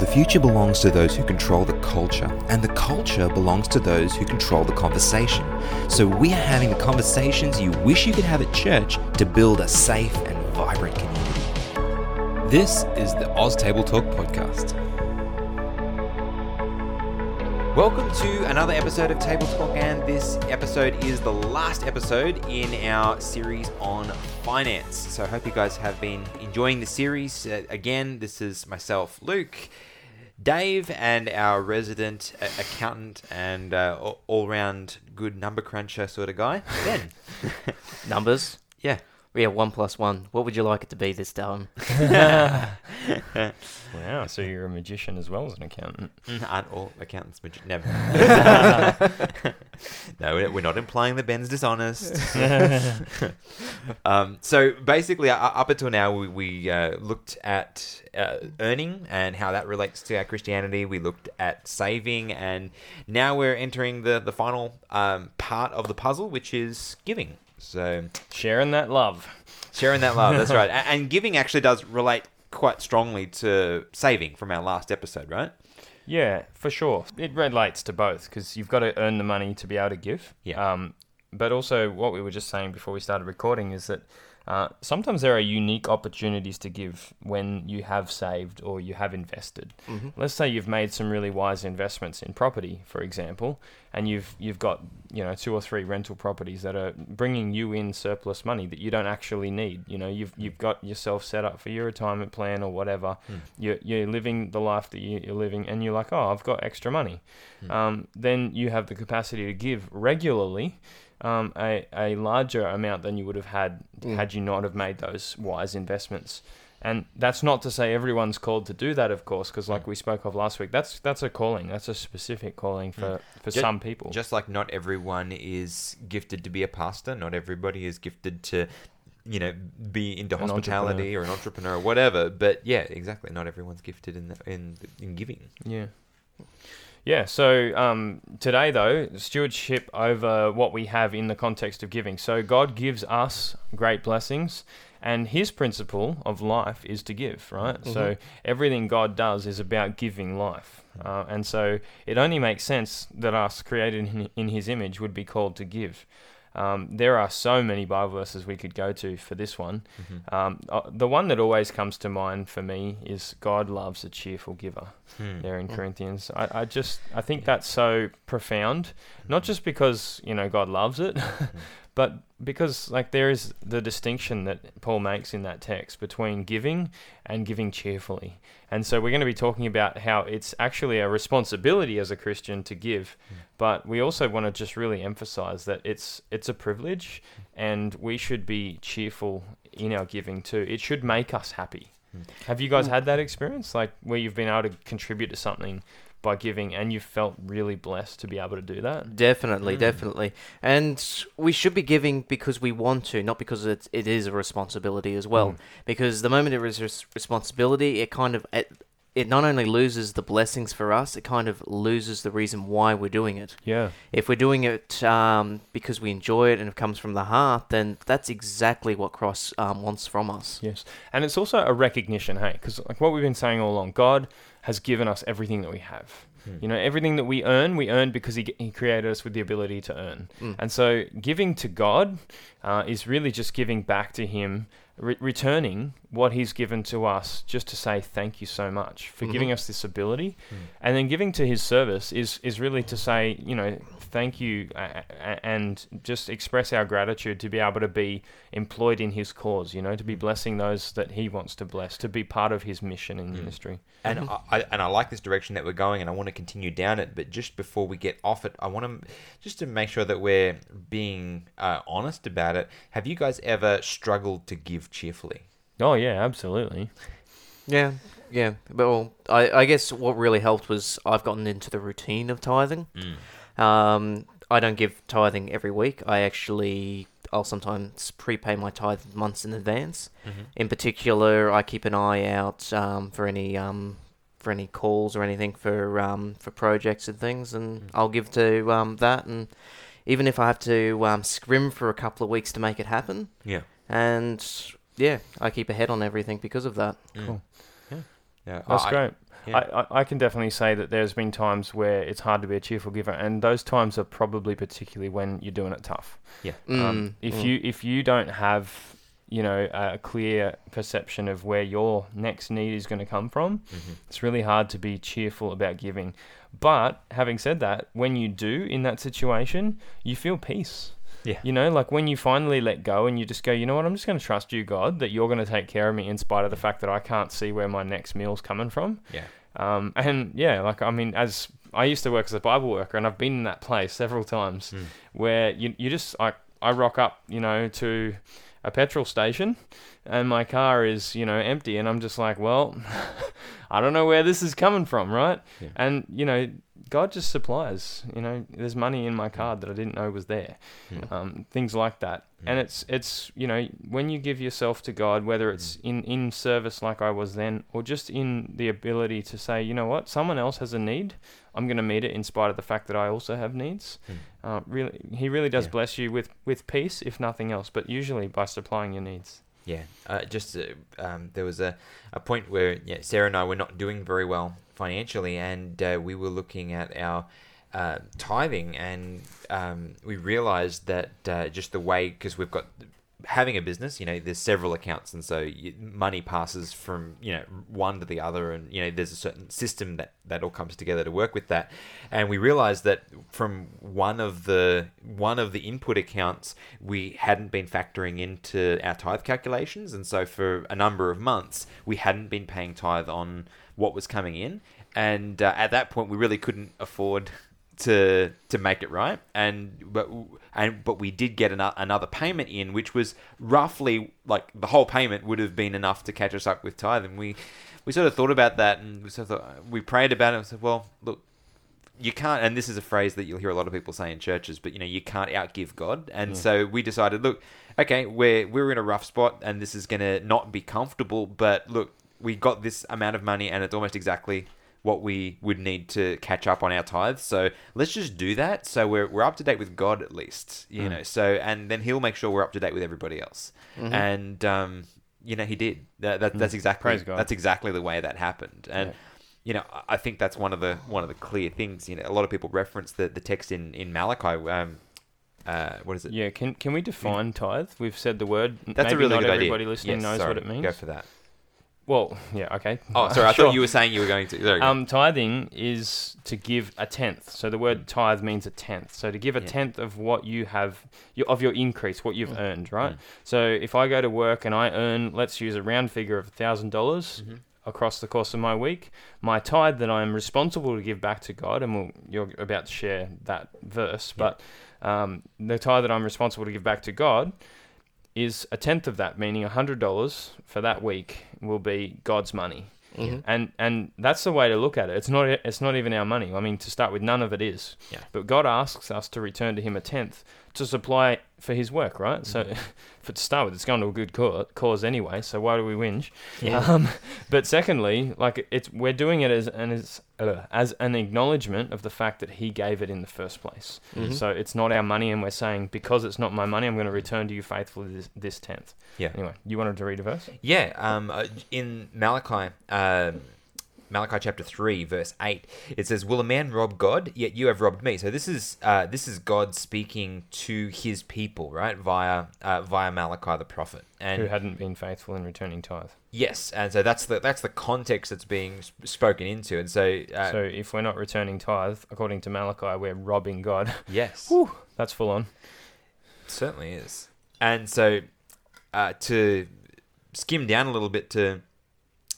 The future belongs to those who control the culture, and the culture belongs to those who control the conversation. So we are having the conversations you wish you could have at church to build a safe and vibrant community. This is the Oz Table Talk podcast. Welcome to another episode of Table Talk, and this episode is the last episode in our series on finance. So I hope you guys have been enjoying the series. Uh, again, this is myself, Luke. Dave and our resident accountant and uh, all round good number cruncher sort of guy, Ben. Numbers? yeah. We have one plus one. What would you like it to be this time? Wow, so you're a magician as well as an accountant. Mm, Aren't all accountants magi- Never. no, we're- we're not implying that Ben's dishonest. um, so basically, uh, up until now, we, we uh, looked at uh, earning and how that relates to our Christianity. We looked at saving, and now we're entering the the final um, part of the puzzle, which is giving. So Sharing that love. sharing that love. That's right. And giving actually does relate quite strongly to saving from our last episode, right? Yeah, for sure. It relates to both because you've got to earn the money to be able to give. Yeah. Um, but also, what we were just saying before we started recording is that uh, sometimes there are unique opportunities to give when you have saved or you have invested. Let's say you've made some really wise investments in property, for example, and you've you've got you know two or three rental properties that are bringing you in surplus money that you don't actually need. You know, you've you've got yourself set up for your retirement plan or whatever. You're you're living the life that you- you're living, and you're like, oh, I've got extra money. Um, then you have the capacity to give regularly. Um, a, a larger amount than you would have had had you not have made those wise investments. And that's not to say everyone's called to do that, of course, because like we spoke of last week, that's that's a calling. That's a specific calling for, for Ju- some people. Just like not everyone is gifted to be a pastor, not everybody is gifted to, you know, be into An hospitality or an entrepreneur or whatever. But yeah, exactly. Not everyone's gifted in the, in in giving. Yeah. Yeah, so um, today, though, stewardship over what we have in the context of giving. So, God gives us great blessings, and His principle of life is to give, right? So, everything God does is about giving life. Uh, and so, it only makes sense that us, created in, in His image, would be called to give. Um, there are so many Bible verses we could go to for this one. Um, uh, the one that always comes to mind for me is God loves a cheerful giver. There in Corinthians, I, I just I think that's so profound. Not just because you know God loves it, but because like there is the distinction that Paul makes in that text between giving and giving cheerfully. And so we're going to be talking about how it's actually a responsibility as a Christian to give, mm. but we also want to just really emphasize that it's it's a privilege and we should be cheerful in our giving too. It should make us happy. Mm. Have you guys mm. had that experience like where you've been able to contribute to something by giving and you felt really blessed to be able to do that? Definitely, Mm. definitely. And we should be giving because we want to, not because it's, it is a responsibility as well. Mm. Because the moment it is a res- responsibility, it kind of it, it not only loses the blessings for us, it kind of loses the reason why we're doing it. Yeah. If we're doing it um, because we enjoy it and it comes from the heart, then that's exactly what Christ um, wants from us. Yes, and it's also a recognition, hey, because like what we've been saying all along, God has given us everything that we have. You know, everything that we earn, we earn because He, he created us with the ability to earn. And so, giving to God uh, is really just giving back to Him, re- returning what He's given to us, just to say thank you so much for giving us this ability. And then giving to His service is is really to say, you know, thank you uh, and just express our gratitude to be able to be employed in His cause. You know, to be blessing those that He wants to bless, to be part of His mission in ministry. And I, I and I like this direction that we're going, and I want to continue down it. But just before we get off it, I want to just to make sure that we're being uh, honest about it. Have you guys ever struggled to give cheerfully? Oh yeah, absolutely. Yeah, yeah. But well, I, I guess what really helped was I've gotten into the routine of tithing. Um, I don't give tithing every week. I actually, I'll sometimes prepay my tithe months in advance. In particular, I keep an eye out um, for any um, for any calls or anything for um, for projects and things, and I'll give to um, that. And even if I have to um, scrim for a couple of weeks to make it happen, Yeah. and yeah, I keep ahead on everything because of that. Cool. Yeah, That's I- great. yeah. I, I, I can definitely say that there's been times where it's hard to be a cheerful giver, and those times are probably particularly when you're doing it tough. Yeah. Mm, Um, if mm. you if you don't have you know a clear perception of where your next need is going to come from, Mhm. it's really hard to be cheerful about giving. But having said that, when you do in that situation, you feel peace. Yeah. You know, like when you finally let go and you just go, you know what, I'm just going to trust you, God, that you're going to take care of me in spite of the fact that I can't see where my next meal's coming from. Yeah. Um, and yeah, like I mean, as I used to work as a Bible worker, and I've been in that place several times Mm. where you you just like I rock up, you know, to a petrol station, and my car is you know empty, and I'm just like, well, I don't know where this is coming from, right? Yeah. And you know, God just supplies. You know, there's money in my card that I didn't know was there. Mm. Um, things like that. And Mm. it's it's you know when you give yourself to God, whether it's in in service like I was then, or just in the ability to say, you know what, someone else has a need, I'm going to meet it in spite of the fact that I also have needs. Uh, really, He really does Yeah. bless you with with peace, if nothing else, but usually by supplying your needs. Yeah, uh, just uh, um, there was a, a point where yeah, Sarah and I were not doing very well financially, and uh, we were looking at our uh, tithing, and um, we realized that uh, just the way because we've got having a business, you know, there's several accounts, and so you, money passes from you know one to the other, and you know there's a certain system that that all comes together to work with that, and we realized that from one of the one of the input accounts we hadn't been factoring into our tithe calculations, and so for a number of months we hadn't been paying tithe on what was coming in, and uh, at that point we really couldn't afford to to make it right? And but and but we did get an, another payment in which was roughly like the whole payment would have been enough to catch us up with tithe. And we we sort of thought about that and we sort of thought, we prayed about it and said well look you can't and this is a phrase that you'll hear a lot of people say in churches but you know you can't outgive god. And so we decided look okay we're we're in a rough spot and this is going to not be comfortable but look we got this amount of money and it's almost exactly what we would need to catch up on our tithes so let's just do that so we're, we're up to date with god at least you Mm. know so and then he'll make sure we're up to date with everybody else Mhm. and um you know he did that, that that's Mm. exactly that's exactly the way that happened and Yeah. you know, I- I think that's one of the one of the clear things. You know, a lot of people reference the, the text in in Malachi. Um, uh, what is it? Yeah, can can we define tithe? We've said the word. That's Maybe a really not good everybody idea. listening Yes, knows sorry, what it means. Go for that. Well, yeah, okay. Oh, sorry. I thought you were saying you were going to. There you go. Um, tithing is to give a tenth. So the word tithe means a tenth. So to give a Yeah. tenth of what you have, your, of your increase, what you've Mm. earned, right? Mm. So if I go to work and I earn, let's use a round figure of thousand dollars Mhm. across the course of my week, my tithe that I am responsible to give back to God, and we'll, you're about to share that verse, but um, the tithe that I'm responsible to give back to God is a tenth of that, meaning hundred dollars for that week will be God's money Mhm. and and that's the way to look at it. It's not it's not even our money. I mean, to start with, none of it is. Yeah. But God asks us to return to Him a tenth to supply for His work, right? So, Mm-hmm. for to start with, it's going to a good cause, cause anyway. So why do we whinge? Yeah. Um, but secondly, like it's we're doing it as an as uh, as an acknowledgement of the fact that He gave it in the first place. Mhm. So it's not our money, and we're saying because it's not my money, I'm going to return to you faithfully this, this tenth. Yeah. Anyway, you wanted to read a verse? Yeah, um, uh, in Malachi, um, Malachi chapter three, verse eight, it says, "Will a man rob God? Yet you have robbed me." So this is uh, this is God speaking to His people, right, via uh, via Malachi the prophet, and Who hadn't been faithful in returning tithe? yes, and so that's the that's the context that's being sp- spoken into, and so, uh, So if we're not returning tithe, according to Malachi, we're robbing God. yes, That's full on. certainly is, and so uh, to skim down a little bit to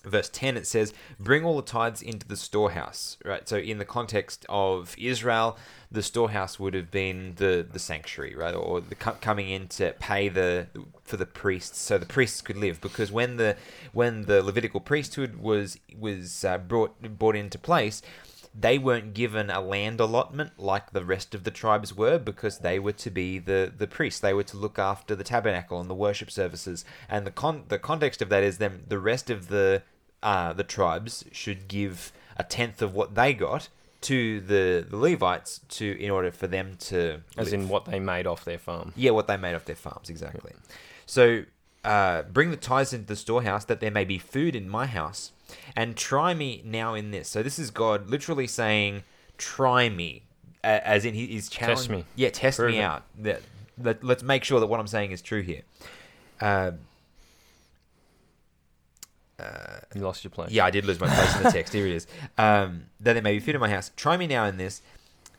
verse 10 it says bring all the tithes into the storehouse right so in the context of israel the storehouse would have been the the sanctuary right or the coming in to pay the for the priests so the priests could live because when the when the levitical priesthood was was uh, brought brought into place they weren't given a land allotment like the rest of the tribes were because they were to be the, the priests. They were to look after the tabernacle and the worship services. And the con- the context of that is them the rest of the uh, the tribes should give a tenth of what they got to the, the Levites to in order for them to As live. in what they made off their farm. Yeah, what they made off their farms, exactly. So uh, bring the tithes into the storehouse that there may be food in my house, and try me now in this. So this is God literally saying, "Try me," as in he is challenging. me. Yeah, test Prove me it. out. That, let, let's make sure that what I'm saying is true here. Uh, You lost your place. yeah, I did lose my place in the text. Here it is. Um, that there may be food in my house. Try me now in this,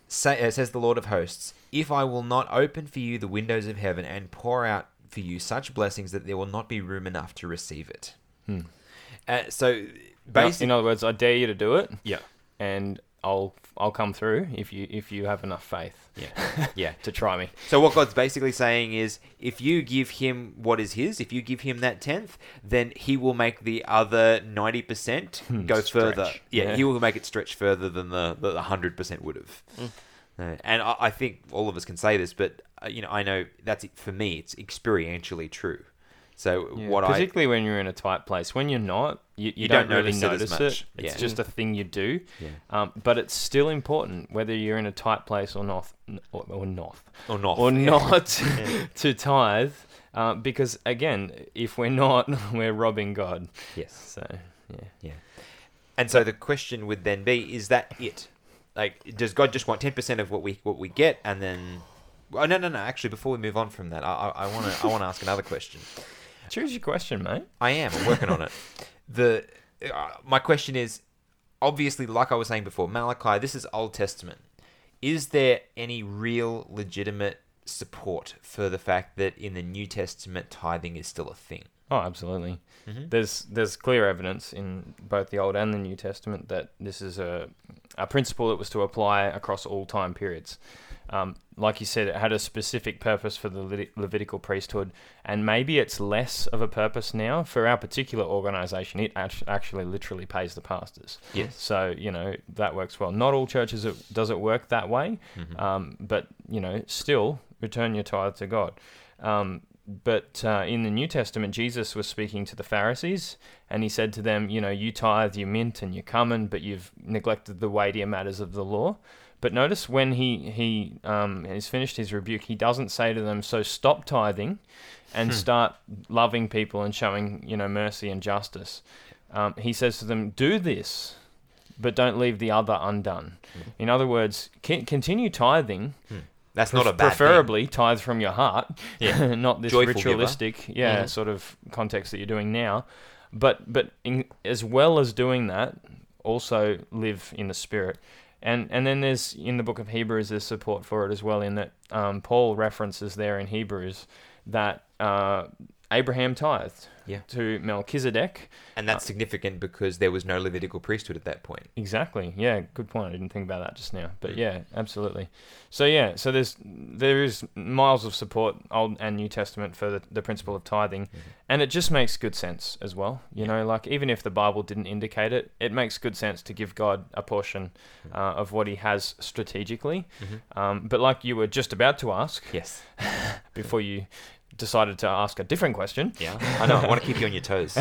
say, uh, says the Lord of hosts, if I will not open for you the windows of heaven and pour out for you such blessings that there will not be room enough to receive it. Uh, so, basically, in other words, I dare you to do it, yeah, and I'll I'll come through if you if you have enough faith yeah, yeah. to try me. So what God's basically saying is, if you give him what is his, if you give him that tenth, then he will make the other ninety percent go further. Yeah, Yeah. he will make it stretch further than the the hundred percent would have. Uh, and I, I think all of us can say this, but uh, you know, I know that's it for me. It's experientially true. So Yeah, what I particularly when you're in a tight place. When you're not, you, you, You don't, don't really notice it notice it. It's Yeah. just a thing you do. Yeah. Um, but it's still important whether you're in a tight place or not, or, or not, or not or not to tithe. Uh, because again, if we're not, we're robbing God. yes. So yeah, yeah. And so the question would then be: Is that it? Like, does God just want ten percent of what we what we get, and then? Oh no, no, no. Actually, before we move on from that, I I want to I want to ask another question. Choose your question, mate. I am. I'm working on it. The uh, my question is obviously, like I was saying before, Malachi. This is Old Testament. Is there any real legitimate support for the fact that in the New Testament tithing is still a thing? Oh, absolutely. Mhm. There's there's clear evidence in both the Old and the New Testament that this is a a principle that was to apply across all time periods. Um, like you said, it had a specific purpose for the Levit- Levitical priesthood, and maybe it's less of a purpose now for our particular organization. It act- actually literally pays the pastors. Yes. So you know that works well. Not all churches it, does it work that way, Mhm. um, but you know still return your tithe to God. Um, but uh, in the New Testament, Jesus was speaking to the Pharisees, and he said to them, "You know, you tithe you mint and your cumin, but you've neglected the weightier matters of the law." But notice when he he um, has finished his rebuke, he doesn't say to them, "So stop tithing, and start loving people and showing you know mercy and justice." Um, he says to them, "Do this." But don't leave the other undone. In other words, c- continue tithing, That's not a bad thing. preferably tithe from your heart, Yeah. not this Joyful giver. ritualistic, yeah, Mhm. sort of context that you're doing now. But but in, as well as doing that, also live in the spirit. And and then there's in the book of Hebrews there's support for it as well in that um, Paul references there in Hebrews that uh, Abraham tithed Yeah. to Melchizedek. And that's significant because there was no Levitical priesthood at that point. Exactly. Yeah, good point. I didn't think about that just now. But Mm. yeah, absolutely. So yeah, so there's there is miles of support, Old and New Testament, for the, the principle of tithing, and it just makes good sense as well. You know, like even if the Bible didn't indicate it, it makes good sense to give God a portion uh, of what He has strategically. Um, but like you were just about to ask Yes. before you decided to ask a different question, Yeah. I know. I want to keep you on your toes.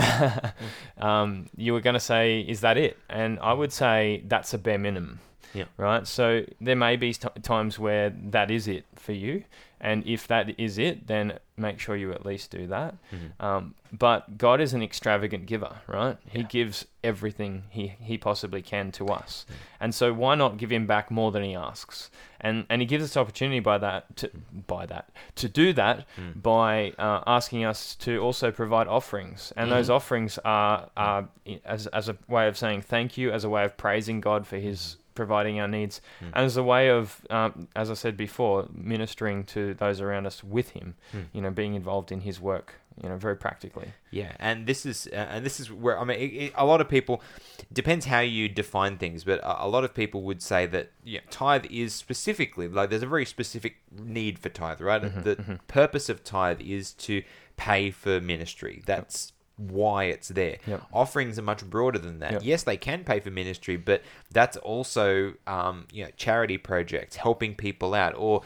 um, you were going to say, "Is that it?" And I would say that's a bare minimum. Yeah. Right. So there may be t- times where that is it for you, and if that is it, then make sure you at least do that. Mhm. Um, but God is an extravagant giver, right? He Yeah. gives everything he, he possibly can to us, and so why not give him back more than he asks? And and he gives us opportunity by that to by that to do that Mm. by uh, asking us to also provide offerings, and those Mhm. offerings are, are as as a way of saying thank you, as a way of praising God for His providing our needs, Mm. and as a way of, um, as I said before, ministering to those around us with Him. Mm. You know, being involved in His work. You know, very practically. Yeah, and this is uh, and this is where I mean, it, it, a lot of people depends how you define things, but a, a lot of people would say that yeah, tithe is specifically like there's a very specific need for tithe, right? Mhm, the mhm. purpose of tithe is to pay for ministry. That's why it's there. Yep. Offerings are much broader than that. Yep. Yes, they can pay for ministry, but that's also um, you know charity projects, helping people out, or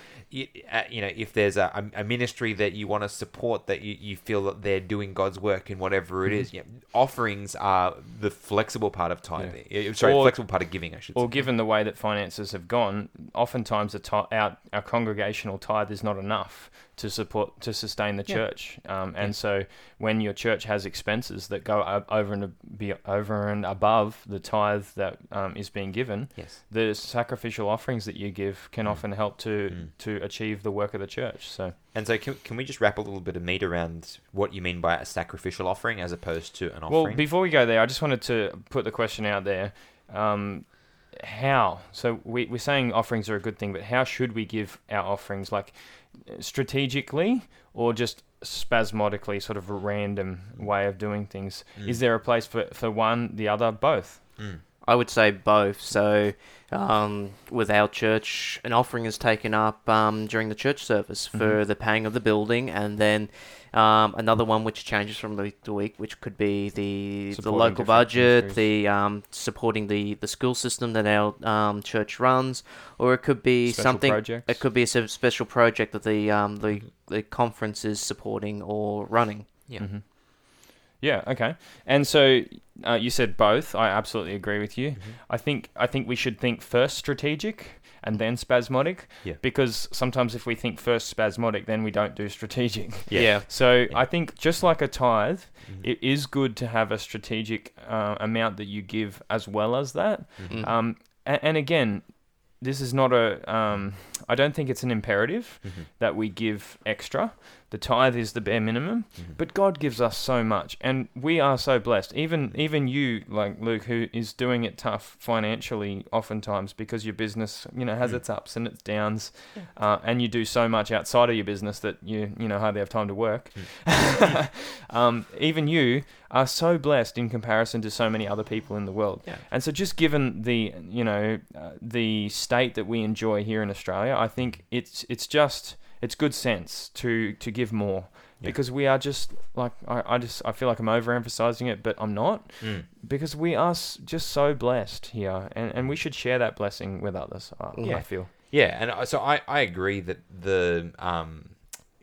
uh, you know if there's a, a ministry that you want to support that you, you feel that they're doing God's work in whatever it Mm-hmm. is. Yeah, offerings are the flexible part of tithing. Uh, Sorry, Or- flexible part of giving. I should Or say. given the way that finances have gone, oftentimes the ti- our, our congregational tithe is not enough to support to sustain the Yeah. church. Um, and Yeah. so when your church has expenses that go over and be over and above the tithe that um, is being given, Yes. the sacrificial offerings that you give can Mm. often help to Mm. to achieve the work of the church. So And so, can, can we just wrap a little bit of meat around what you mean by a sacrificial offering as opposed to an offering? Well, before we go there, I just wanted to put the question out there. Um, how? So we, we're saying offerings are a good thing, but how should we give our offerings? Like strategically or just spasmodically, sort of a random way of doing things? Mm. Is there a place for, for one, the other, both? Mm. I would say both. So, um, with our church, an offering is taken up um, during the church service for Mhm. the paying of the building, and then um, another one which changes from week to week, which could be the the local budget, the um, supporting the the school system that our um, church runs, or it could be Special something. projects? It could be a special project that the um, the the conference is supporting or running. Yeah. Mhm. Yeah. Okay. And so uh, you said both. I absolutely agree with you. Mhm. I think I think we should think first strategic and then spasmodic. Yeah. Because sometimes if we think first spasmodic, then we don't do strategic. Yeah. So Yeah. I think just like a tithe, Mhm. it is good to have a strategic uh, amount that you give as well as that. Mhm. Mm. Um, and, and again, this is not a. Um, I don't think it's an imperative Mhm. that we give extra. The tithe is the bare minimum, Mhm. but God gives us so much, and we are so blessed. Even even you, like Luke, who is doing it tough financially, oftentimes because your business, you know, has Mm. its ups and its downs, uh, and you do so much outside of your business that you you know hardly have time to work. um, even you are so blessed in comparison to so many other people in the world. Yeah. And so, just given the you know uh, the state that we enjoy here in Australia, I think it's it's just it's good sense to to give more Yeah. because we are just like I, I just I feel like I'm overemphasizing it, but I'm not Mm. because we are s- just so blessed here, and and we should share that blessing with others. I, Yeah. I feel. Yeah, and so I, I agree that the um,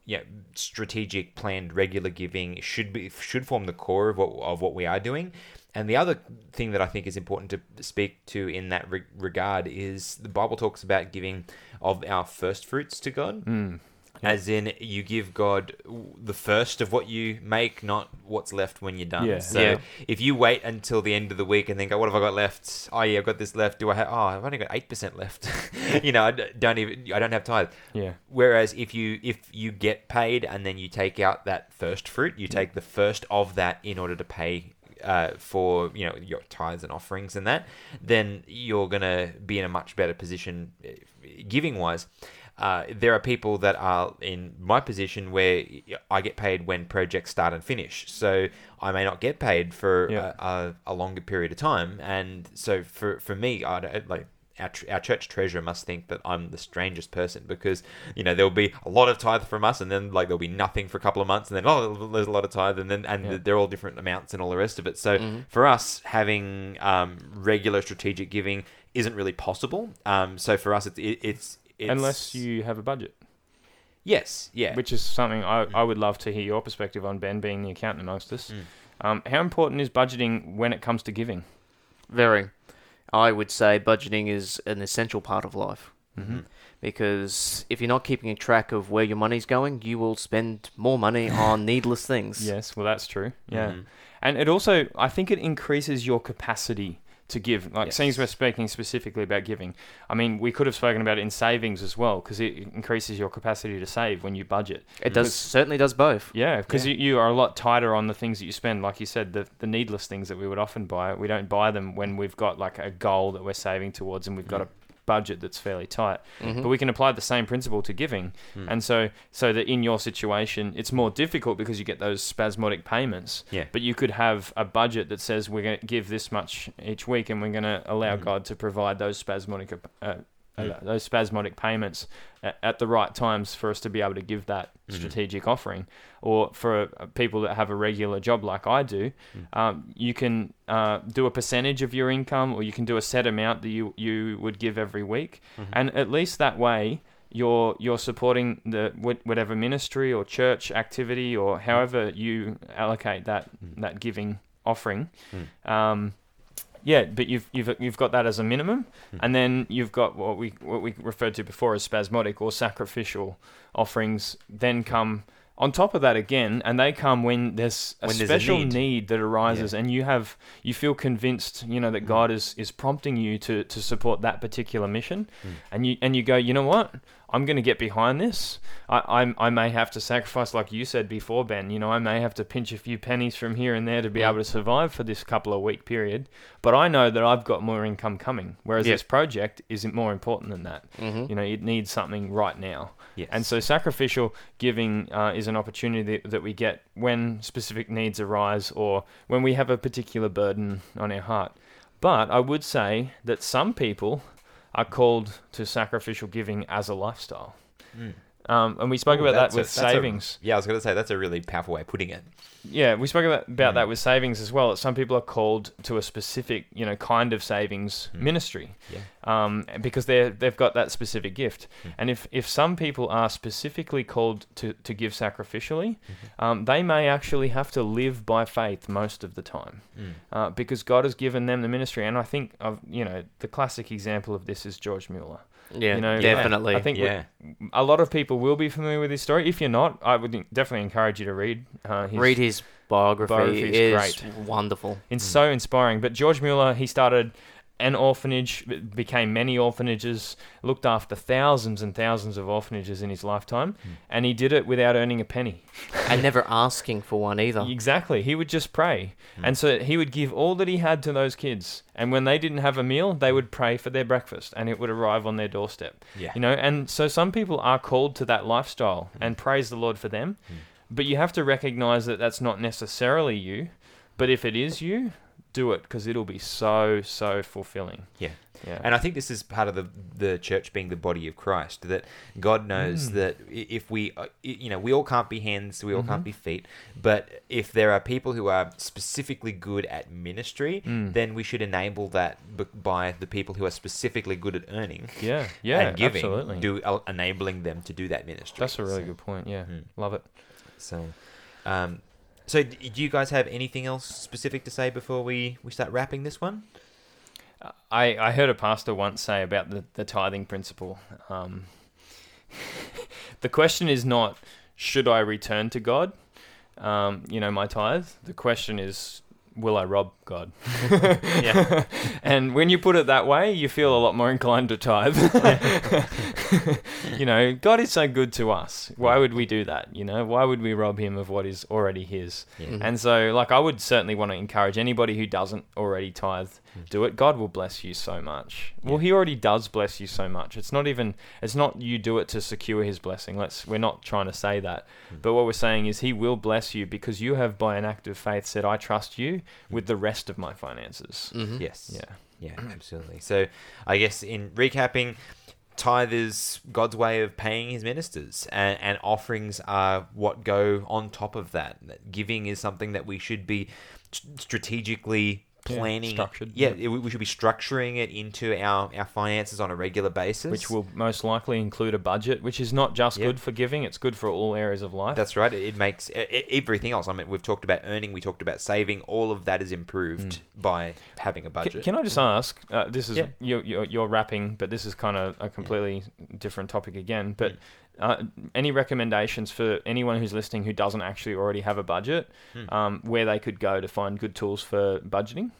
yeah strategic, planned, regular giving should be should form the core of what of what we are doing. And the other thing that I think is important to speak to in that re- regard is the Bible talks about giving of our first fruits to God, Mm. As in you give God the first of what you make, not what's left when you're done. Yeah. So Yeah. if you wait until the end of the week and then go, "What have I got left? Oh yeah, I've got this left. Do I have? Oh, I've only got eight percent left. you know, I don't even. I don't have tithe. Yeah. Whereas if you if you get paid and then you take out that first fruit, you take the first of that in order to pay uh, for you know your tithes and offerings and that, then you're gonna be in a much better position giving wise. Uh, there are people that are in my position where I get paid when projects start and finish, so I may not get paid for Yeah. a, a, a longer period of time, and so for for me, I don't, like our, tr- our church treasurer must think that I'm the strangest person because you know there'll be a lot of tithe from us and then like there'll be nothing for a couple of months and then oh there's a lot of tithe and then and Yeah. they're all different amounts and all the rest of it. So Mhm. for us having um, regular strategic giving isn't really possible. Um, so for us it's it, it's, it's Unless you have a budget, yes yeah which is something I, I would love to hear your perspective on, Ben, being the accountant amongst us. Mm. Um, how important is budgeting when it comes to giving? Very. I would say budgeting is an essential part of life Mm-hmm. Mhm. because if you're not keeping a track of where your money's going, you will spend more money on needless things. Yes, well, that's true. Yeah. Mhm. And it also, I think it increases your capacity to give. Like, Yes. since we're speaking specifically about giving, I mean, we could have spoken about it in savings as well, because it increases your capacity to save when you budget. It does certainly does both. Yeah, because Yeah. you, you are a lot tighter on the things that you spend. Like you said, the, the needless things that we would often buy, we don't buy them when we've got like a goal that we're saving towards and we've got Mm. a budget that's fairly tight. Mhm. But we can apply the same principle to giving. Mm. And so, so that in your situation, it's more difficult because you get those spasmodic payments. Yeah. But you could have a budget that says we're going to give this much each week, and we're going to allow Mm. God to provide those spasmodic uh, uh, those spasmodic payments at, the right times for us to be able to give that Mhm. strategic offering. Or for uh, people that have a regular job like I do, Mm. um, you can uh, do a percentage of your income, or you can do a set amount that you you would give every week, Mhm. and at least that way. You're, you're supporting the whatever ministry or church activity or however you allocate that Mm. that giving offering. Mm. Um, yeah, but you've you've you've got that as a minimum, Mm. and then you've got what we what we referred to before as spasmodic or sacrificial offerings. Then come on top of that again, and they come when there's a When there's a special need. need. that arises, and you have you feel convinced, you know, that Mm. God is is prompting you to to support that particular mission, Mm. and you and you go, you know what, I'm going to get behind this. I, I I may have to sacrifice, like you said before, Ben. You know, I may have to pinch a few pennies from here and there to be Mm. able to survive for this couple of week period. But I know that I've got more income coming, whereas this project isn't more important than that. Mm-hmm. You know, it needs something right now. Yes. And so sacrificial giving uh, is an opportunity that, that we get when specific needs arise or when we have a particular burden on our heart. But I would say that some people are called to sacrificial giving as a lifestyle. Mm. Um, and we spoke Ooh, about that a- with a- savings. yeah, I was going to say that's a really powerful way of putting it. Yeah, we spoke about, about Mm. that with savings as well. That some people are called to a specific, you know, kind of savings Mm. ministry, Yeah. um, because they they've got that specific gift. Mm. And if if some people are specifically called to to give sacrificially, Mhm. um, they may actually have to live by faith most of the time, Mm. uh, because God has given them the ministry. And I think of you know the classic example of this is George Mueller. Yeah, You know, definitely. I think we- Yeah. A lot of people will be familiar with his story. If you're not, I would definitely encourage you to read. Uh, his, Read his biography. biography is is great. wonderful. It's Mm. so inspiring. But George Mueller, he started an orphanage, became many orphanages, looked after thousands and thousands of orphanages in his lifetime, Mm. and he did it without earning a penny. and never asking for one either. Exactly. He would just pray. Mm. And so he would give all that he had to those kids. And when they didn't have a meal, they would pray for their breakfast and it would arrive on their doorstep. Yeah. You know, and so some people are called to that lifestyle Mm. and praise the Lord for them. Mm. But you have to recognize that that's not necessarily you. But if it is you, do it because it'll be so, so fulfilling. Yeah. Yeah. And I think this is part of the the church being the body of Christ. That God knows Mm. that if we, uh, you know, we all can't be hands, we all can't Mhm. be feet. But if there are people who are specifically good at ministry, Mm. then we should enable that by the people who are specifically good at earning yeah. Yeah. and giving, absolutely. do enabling them to do that ministry. That's a really So- good point. Yeah. Mm. Love it. So, um, so do you guys have anything else specific to say before we we start wrapping this one? I, I heard a pastor once say about the, the tithing principle. Um, the question is not, should I return to God? Um, you know, my tithe. The question is, will I rob God? Yeah. and when you put it that way, you feel a lot more inclined to tithe. you know, God is so good to us. Why would we do that? You know, why would we rob him of what is already his? Yeah. Mhm. And so, like, I would certainly want to encourage anybody who doesn't already tithe, Mm. do it. God will bless you so much. Well, Yeah. He already does bless you so much. It's not even, it's not you do it to secure His blessing. Let's, we're not trying to say that. Mm. But what we're saying is He will bless you because you have, by an act of faith, said, I trust you with the rest of my finances. Mhm. Yes. Yeah. Yeah, absolutely. So, I guess in recapping, tithe is God's way of paying His ministers, and, and offerings are what go on top of that. That Giving is something that we should be st- strategically Yeah, planning. structured, Yeah, yeah. we we should be structuring it into our, our finances on a regular basis. Which will most likely include a budget, which is not just Yeah. good for giving, it's good for all areas of life. That's right. It it makes e- everything else. I mean, we've talked about earning, we talked about saving. All of that is improved by having a budget. Can I just ask? Uh, this is you're, you're, you're wrapping, but this is kind of a completely different topic again. But uh, any recommendations for anyone who's listening who doesn't actually already have a budget, Hmm. um, where they could go to find good tools for budgeting?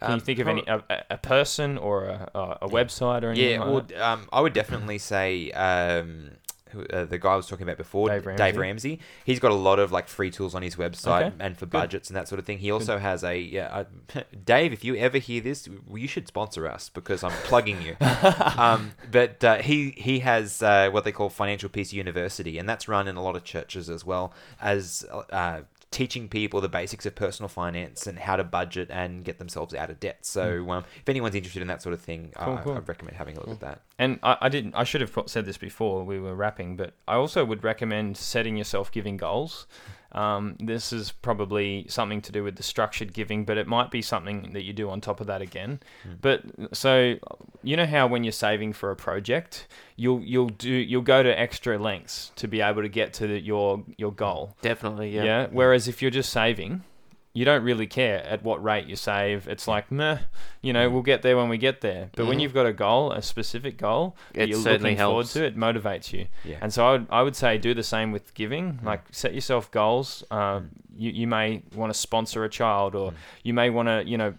Can Um, you think of any a, a- person or a, a, a website or anything Yeah, like well, that? um, I would definitely say um, who, uh, the guy I was talking about before, Dave Dave Ramsey. Ramsey. He's got a lot of like free tools on his website Okay, and for good. budgets and that sort of thing. He also has a yeah, Dave. If you ever hear this, you should sponsor us because I'm plugging you. um, but uh, he he has uh, what they call Financial Peace University, and that's run in a lot of churches as well as uh, teaching people the basics of personal finance and how to budget and get themselves out of debt. So um, if anyone's interested in that sort of thing, Cool, uh, cool. I'd recommend having a look at that. And I, I didn't. I should have said this before we were wrapping, but I also would recommend setting yourself giving goals. Um, this is probably something to do with the structured giving, but it might be something that you do on top of that again. But so you know how when you're saving for a project, you'll you'll do you'll go to extra lengths to be able to get to the, your your goal. Definitely, Yeah. yeah. Whereas if you're just saving, you don't really care at what rate you save. It's like, meh, you know, we'll get there when we get there. But when Mhm. you've got a goal, a specific goal that It you're certainly looking forward to, it motivates you. Yeah. And so I would, I would say do the same with giving. Like set yourself goals. Uh, Mm. you, you may want to sponsor a child, or Mm. you may want to, you know,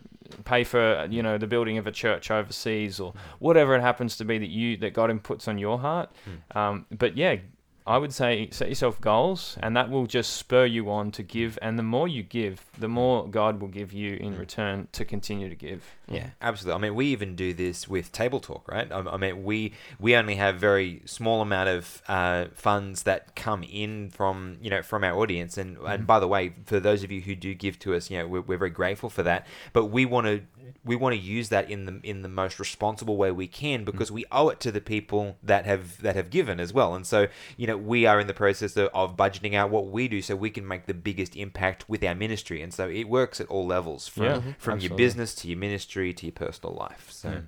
pay for you know the building of a church overseas, Mm. or whatever it happens to be that you that God puts on your heart. Mm. Um, but yeah, I would say set yourself goals, and that will just spur you on to give. And the more you give, the more God will give you in Mm. return to continue to give. Yeah, absolutely. I mean, we even do this with Table Talk, right? I, I mean, we we only have very small amount of uh, funds that come in from you know from our audience, and and by the way, for those of you who do give to us, you know, we're, we're very grateful for that. But we want to we want to use that in the in the most responsible way we can because we owe it to the people that have that have given as well. And so you know, we are in the process of, of budgeting out what we do so we can make the biggest impact with our ministry. And so it works at all levels from Yeah, from your business to your ministry to your personal life. So, Mm.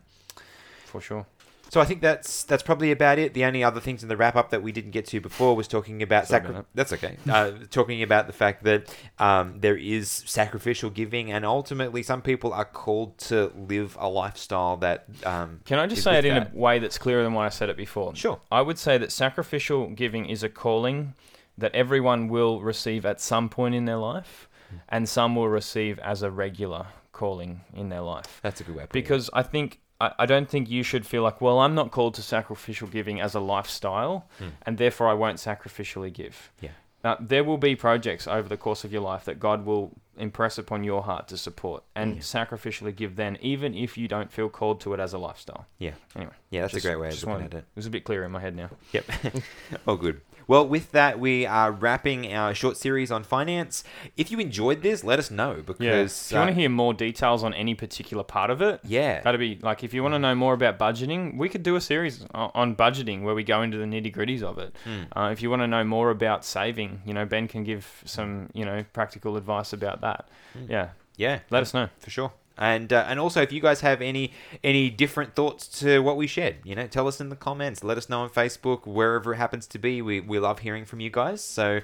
For sure. so I think that's that's probably about it. The only other things in the wrap up that we didn't get to before was talking about Sorry sacri- That's okay. Uh, talking about the fact that um, there is sacrificial giving, and ultimately, some people are called to live a lifestyle that. Um, Can I just say it in that. a way that's clearer than what I said it before? Sure. I would say that sacrificial giving is a calling that everyone will receive at some point in their life, Hmm. and some will receive as a regular calling in their life. That's a good way. Because I think I, I don't think you should feel like, well, I'm not called to sacrificial giving as a lifestyle, Hmm. and therefore I won't sacrificially give. Yeah. Now, there will be projects over the course of your life that God will impress upon your heart to support and Yeah. sacrificially give then, even if you don't feel called to it as a lifestyle. Yeah. Anyway. Yeah, that's just- a great way of looking wanted- at it. It was a bit clearer in my head now. Yep. oh, good. Well, with that, we are wrapping our short series on finance. If you enjoyed this, let us know because Yeah. If you want uh, to hear more details on any particular part of it, yeah, that'd be like if you want to know more about budgeting, we could do a series on budgeting where we go into the nitty gritties of it. Hmm. Uh, if you want to know more about saving, you know, Ben can give some, you know, practical advice about that. Hmm. Yeah, yeah, let us know. for sure. And uh, and also, if you guys have any any different thoughts to what we shared, you know, tell us in the comments. Let us know on Facebook, wherever it happens to be. We we love hearing from you guys. So,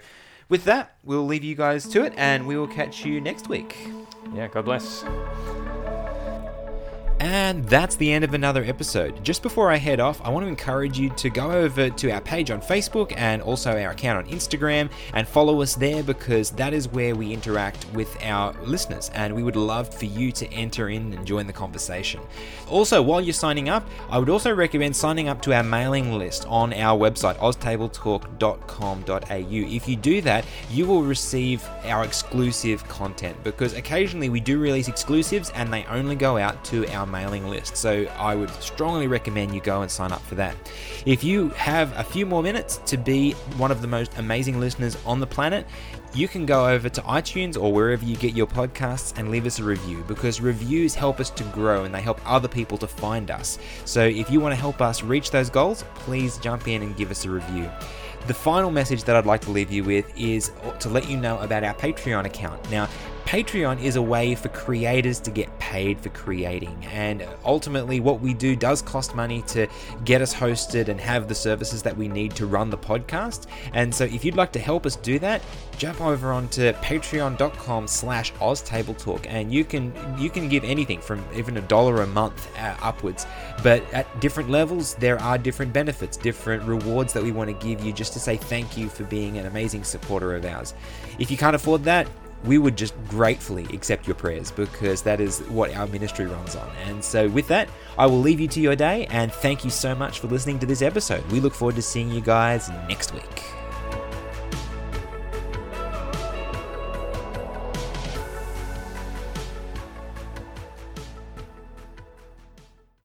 with that, we'll leave you guys to it, and we will catch you next week. Yeah, God bless. And that's the end of another episode. Just before I head off, I want to encourage you to go over to our page on Facebook and also our account on Instagram and follow us there because that is where we interact with our listeners and we would love for you to enter in and join the conversation. Also, while you're signing up, I would also recommend signing up to our mailing list on our website, oztabletalk.com.au. If you do that, you will receive our exclusive content because occasionally we do release exclusives and they only go out to our mailing list. So I would strongly recommend you go and sign up for that. If you have a few more minutes to be one of the most amazing listeners on the planet, you can go over to iTunes or wherever you get your podcasts and leave us a review because reviews help us to grow and they help other people to find us. So if you want to help us reach those goals, please jump in and give us a review. The final message that I'd like to leave you with is to let you know about our Patreon account. Now, Patreon is a way for creators to get paid for creating, and ultimately, what we do does cost money to get us hosted and have the services that we need to run the podcast. And so, if you'd like to help us do that, jump over onto patreon.com/slash oztabletalk, and you can you can give anything from even a dollar a month uh, upwards. But at different levels, there are different benefits, different rewards that we want to give you just to say thank you for being an amazing supporter of ours. If you can't afford that, we would just gratefully accept your prayers because that is what our ministry runs on. And so, with that, I will leave you to your day and thank you so much for listening to this episode. We look forward to seeing you guys next week.